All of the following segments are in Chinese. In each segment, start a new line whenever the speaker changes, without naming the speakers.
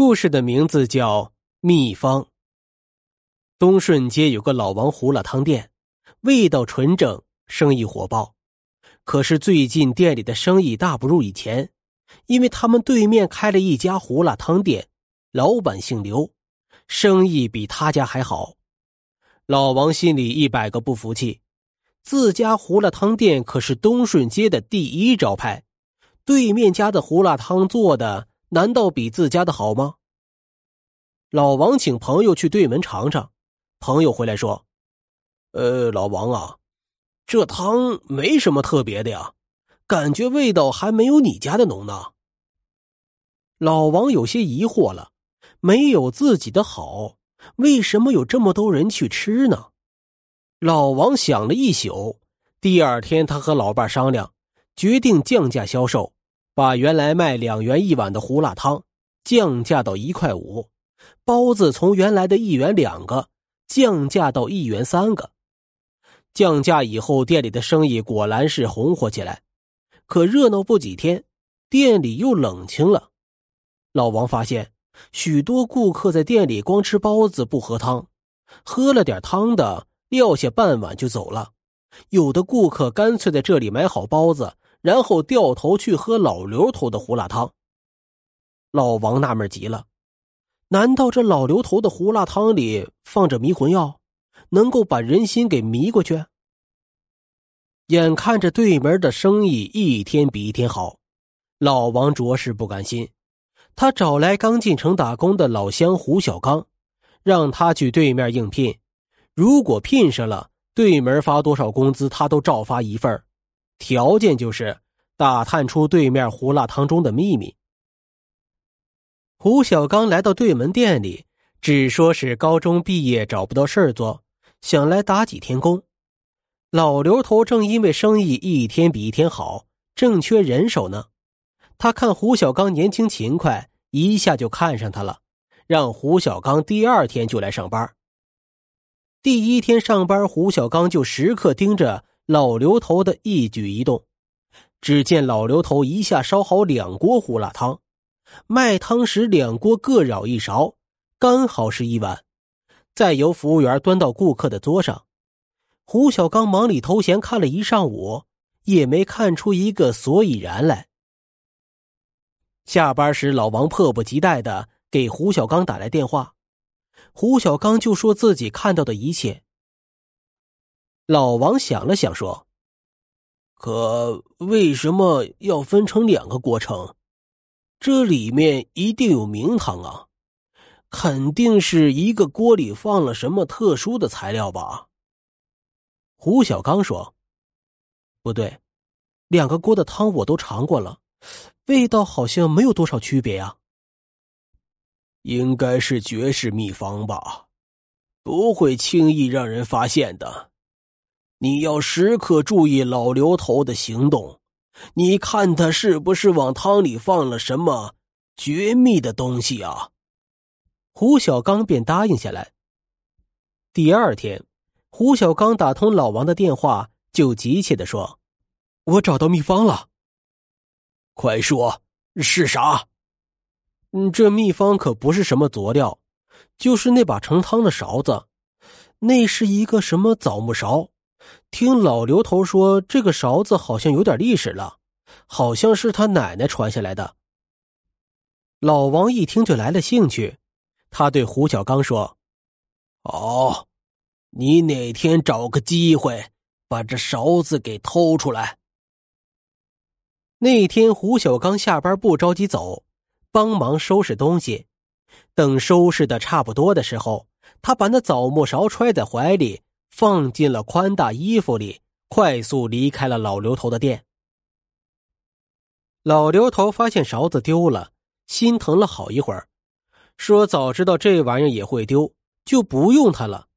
故事的名字叫《秘方》。东顺街有个老王胡辣汤店，味道纯正，生意火爆。可是最近店里的生意大不如以前，因为他们对面开了一家胡辣汤店，老板姓刘，生意比他家还好。老王心里一百个不服气，自家胡辣汤店可是东顺街的第一招牌，对面家的胡辣汤做的。难道比自家的好吗？老王请朋友去对门尝尝，朋友回来说：“呃，老王啊，这汤没什么特别的呀，感觉味道还没有你家的浓呢。”老王有些疑惑了，没有自己的好，为什么有这么多人去吃呢？老王想了一宿，第二天他和老伴商量，决定降价销售。把原来卖两元一碗的胡辣汤降价到一块五，包子从原来的一元两个降价到一元三个。降价以后，店里的生意果然是红火起来。可热闹不几天，店里又冷清了。老王发现，许多顾客在店里光吃包子不喝汤，喝了点汤的撂下半碗就走了。有的顾客干脆在这里买好包子。然后掉头去喝老刘头的胡辣汤。老王纳闷极了，难道这老刘头的胡辣汤里放着迷魂药，能够把人心给迷过去？眼看着对门的生意一天比一天好，老王着实不甘心。他找来刚进城打工的老乡胡小刚，让他去对面应聘。如果聘上了，对门发多少工资，他都照发一份条件就是打探出对面胡辣汤中的秘密。胡小刚来到对门店里，只说是高中毕业找不到事儿做，想来打几天工。老刘头正因为生意一天比一天好，正缺人手呢。他看胡小刚年轻勤快，一下就看上他了，让胡小刚第二天就来上班。第一天上班，胡小刚就时刻盯着。老刘头的一举一动，只见老刘头一下烧好两锅胡辣汤，卖汤时两锅各舀一勺，刚好是一碗，再由服务员端到顾客的桌上。胡小刚忙里偷闲看了一上午，也没看出一个所以然来。下班时，老王迫不及待的给胡小刚打来电话，胡小刚就说自己看到的一切。老王想了想，说：“可为什么要分成两个过程？这里面一定有名堂啊！肯定是一个锅里放了什么特殊的材料吧？”胡小刚说：“不对，两个锅的汤我都尝过了，味道好像没有多少区别呀。应该是绝世秘方吧，不会轻易让人发现的。”你要时刻注意老刘头的行动，你看他是不是往汤里放了什么绝密的东西啊？胡小刚便答应下来。第二天，胡小刚打通老王的电话，就急切的说：“我找到秘方了，快说，是啥？”“嗯，这秘方可不是什么佐料，就是那把盛汤的勺子，那是一个什么枣木勺。”听老刘头说，这个勺子好像有点历史了，好像是他奶奶传下来的。老王一听就来了兴趣，他对胡小刚说：“哦，你哪天找个机会把这勺子给偷出来。”那天胡小刚下班不着急走，帮忙收拾东西。等收拾的差不多的时候，他把那枣木勺揣在怀里。放进了宽大衣服里，快速离开了老刘头的店。老刘头发现勺子丢了，心疼了好一会儿，说：“早知道这玩意儿也会丢，就不用它了。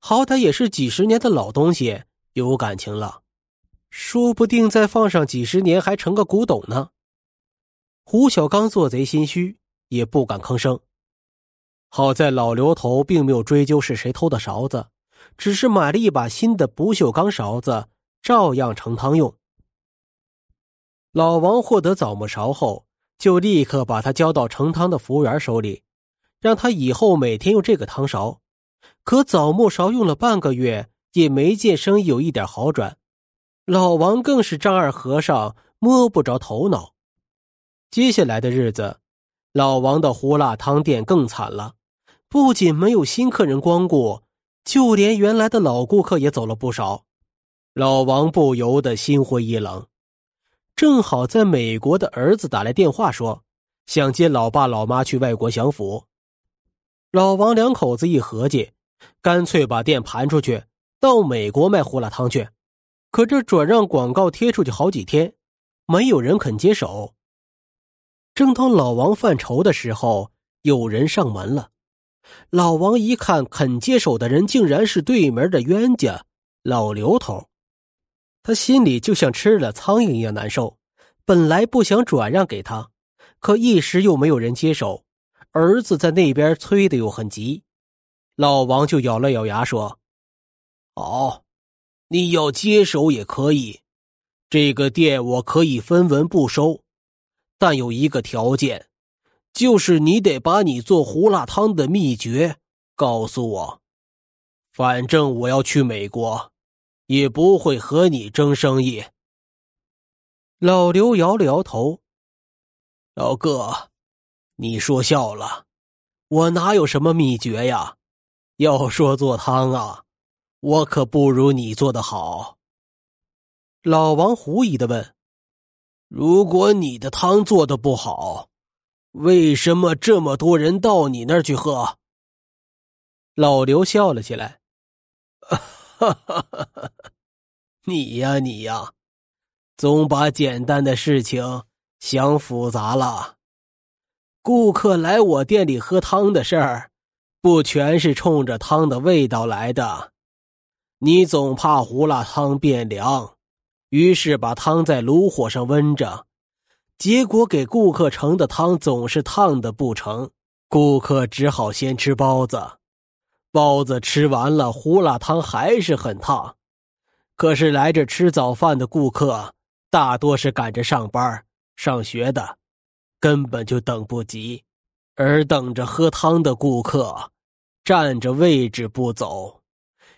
好歹也是几十年的老东西，有感情了，说不定再放上几十年还成个古董呢。”胡小刚做贼心虚，也不敢吭声。好在老刘头并没有追究是谁偷的勺子。只是买了一把新的不锈钢勺子，照样盛汤用。老王获得枣木勺后，就立刻把它交到盛汤的服务员手里，让他以后每天用这个汤勺。可枣木勺用了半个月，也没见生意有一点好转。老王更是丈二和尚摸不着头脑。接下来的日子，老王的胡辣汤店更惨了，不仅没有新客人光顾，就连原来的老顾客也走了不少。老王不由得心灰意冷。正好在美国的儿子打来电话说，想接老爸老妈去外国享福。老王两口子一合计，干脆把店盘出去，到美国卖胡辣汤去。可这转让广告贴出去好几天，没有人肯接手。正当老王犯愁的时候，有人上门了。老王一看，肯接手的人竟然是对门的冤家老刘头。他心里就像吃了苍蝇一样难受，本来不想转让给他，可一时又没有人接手，儿子在那边催的又很急，老王就咬了咬牙说：“哦，你要接手也可以，这个店我可以分文不收，但有一个条件，就是你得把你做胡辣汤的秘诀告诉我，反正我要去美国。”也不会和你争生意。老刘摇了摇头：“老哥，你说笑了，我哪有什么秘诀呀？要说做汤啊，我可不如你做的好。”老王狐疑的问：“如果你的汤做的不好，为什么这么多人到你那儿去喝？”老刘笑了起来。哈哈哈！哈你呀，你呀，总把简单的事情想复杂了。顾客来我店里喝汤的事儿，不全是冲着汤的味道来的。你总怕胡辣汤变凉，于是把汤在炉火上温着，结果给顾客盛的汤总是烫的不成，顾客只好先吃包子。包子吃完了，胡辣汤还是很烫。可是来这吃早饭的顾客大多是赶着上班、上学的，根本就等不及；而等着喝汤的顾客占着位置不走。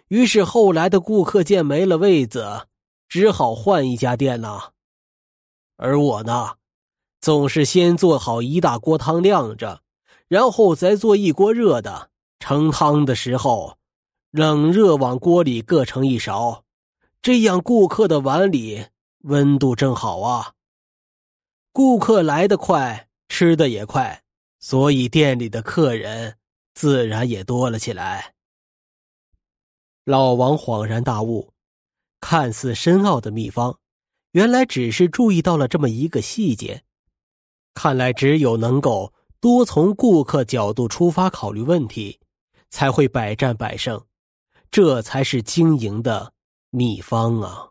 于是后来的顾客见没了位子，只好换一家店呐。而我呢，总是先做好一大锅汤晾着，然后再做一锅热的。盛汤的时候，冷热往锅里各盛一勺，这样顾客的碗里温度正好啊。顾客来的快，吃的也快，所以店里的客人自然也多了起来。老王恍然大悟，看似深奥的秘方，原来只是注意到了这么一个细节。看来，只有能够多从顾客角度出发考虑问题。才会百战百胜，这才是经营的秘方啊！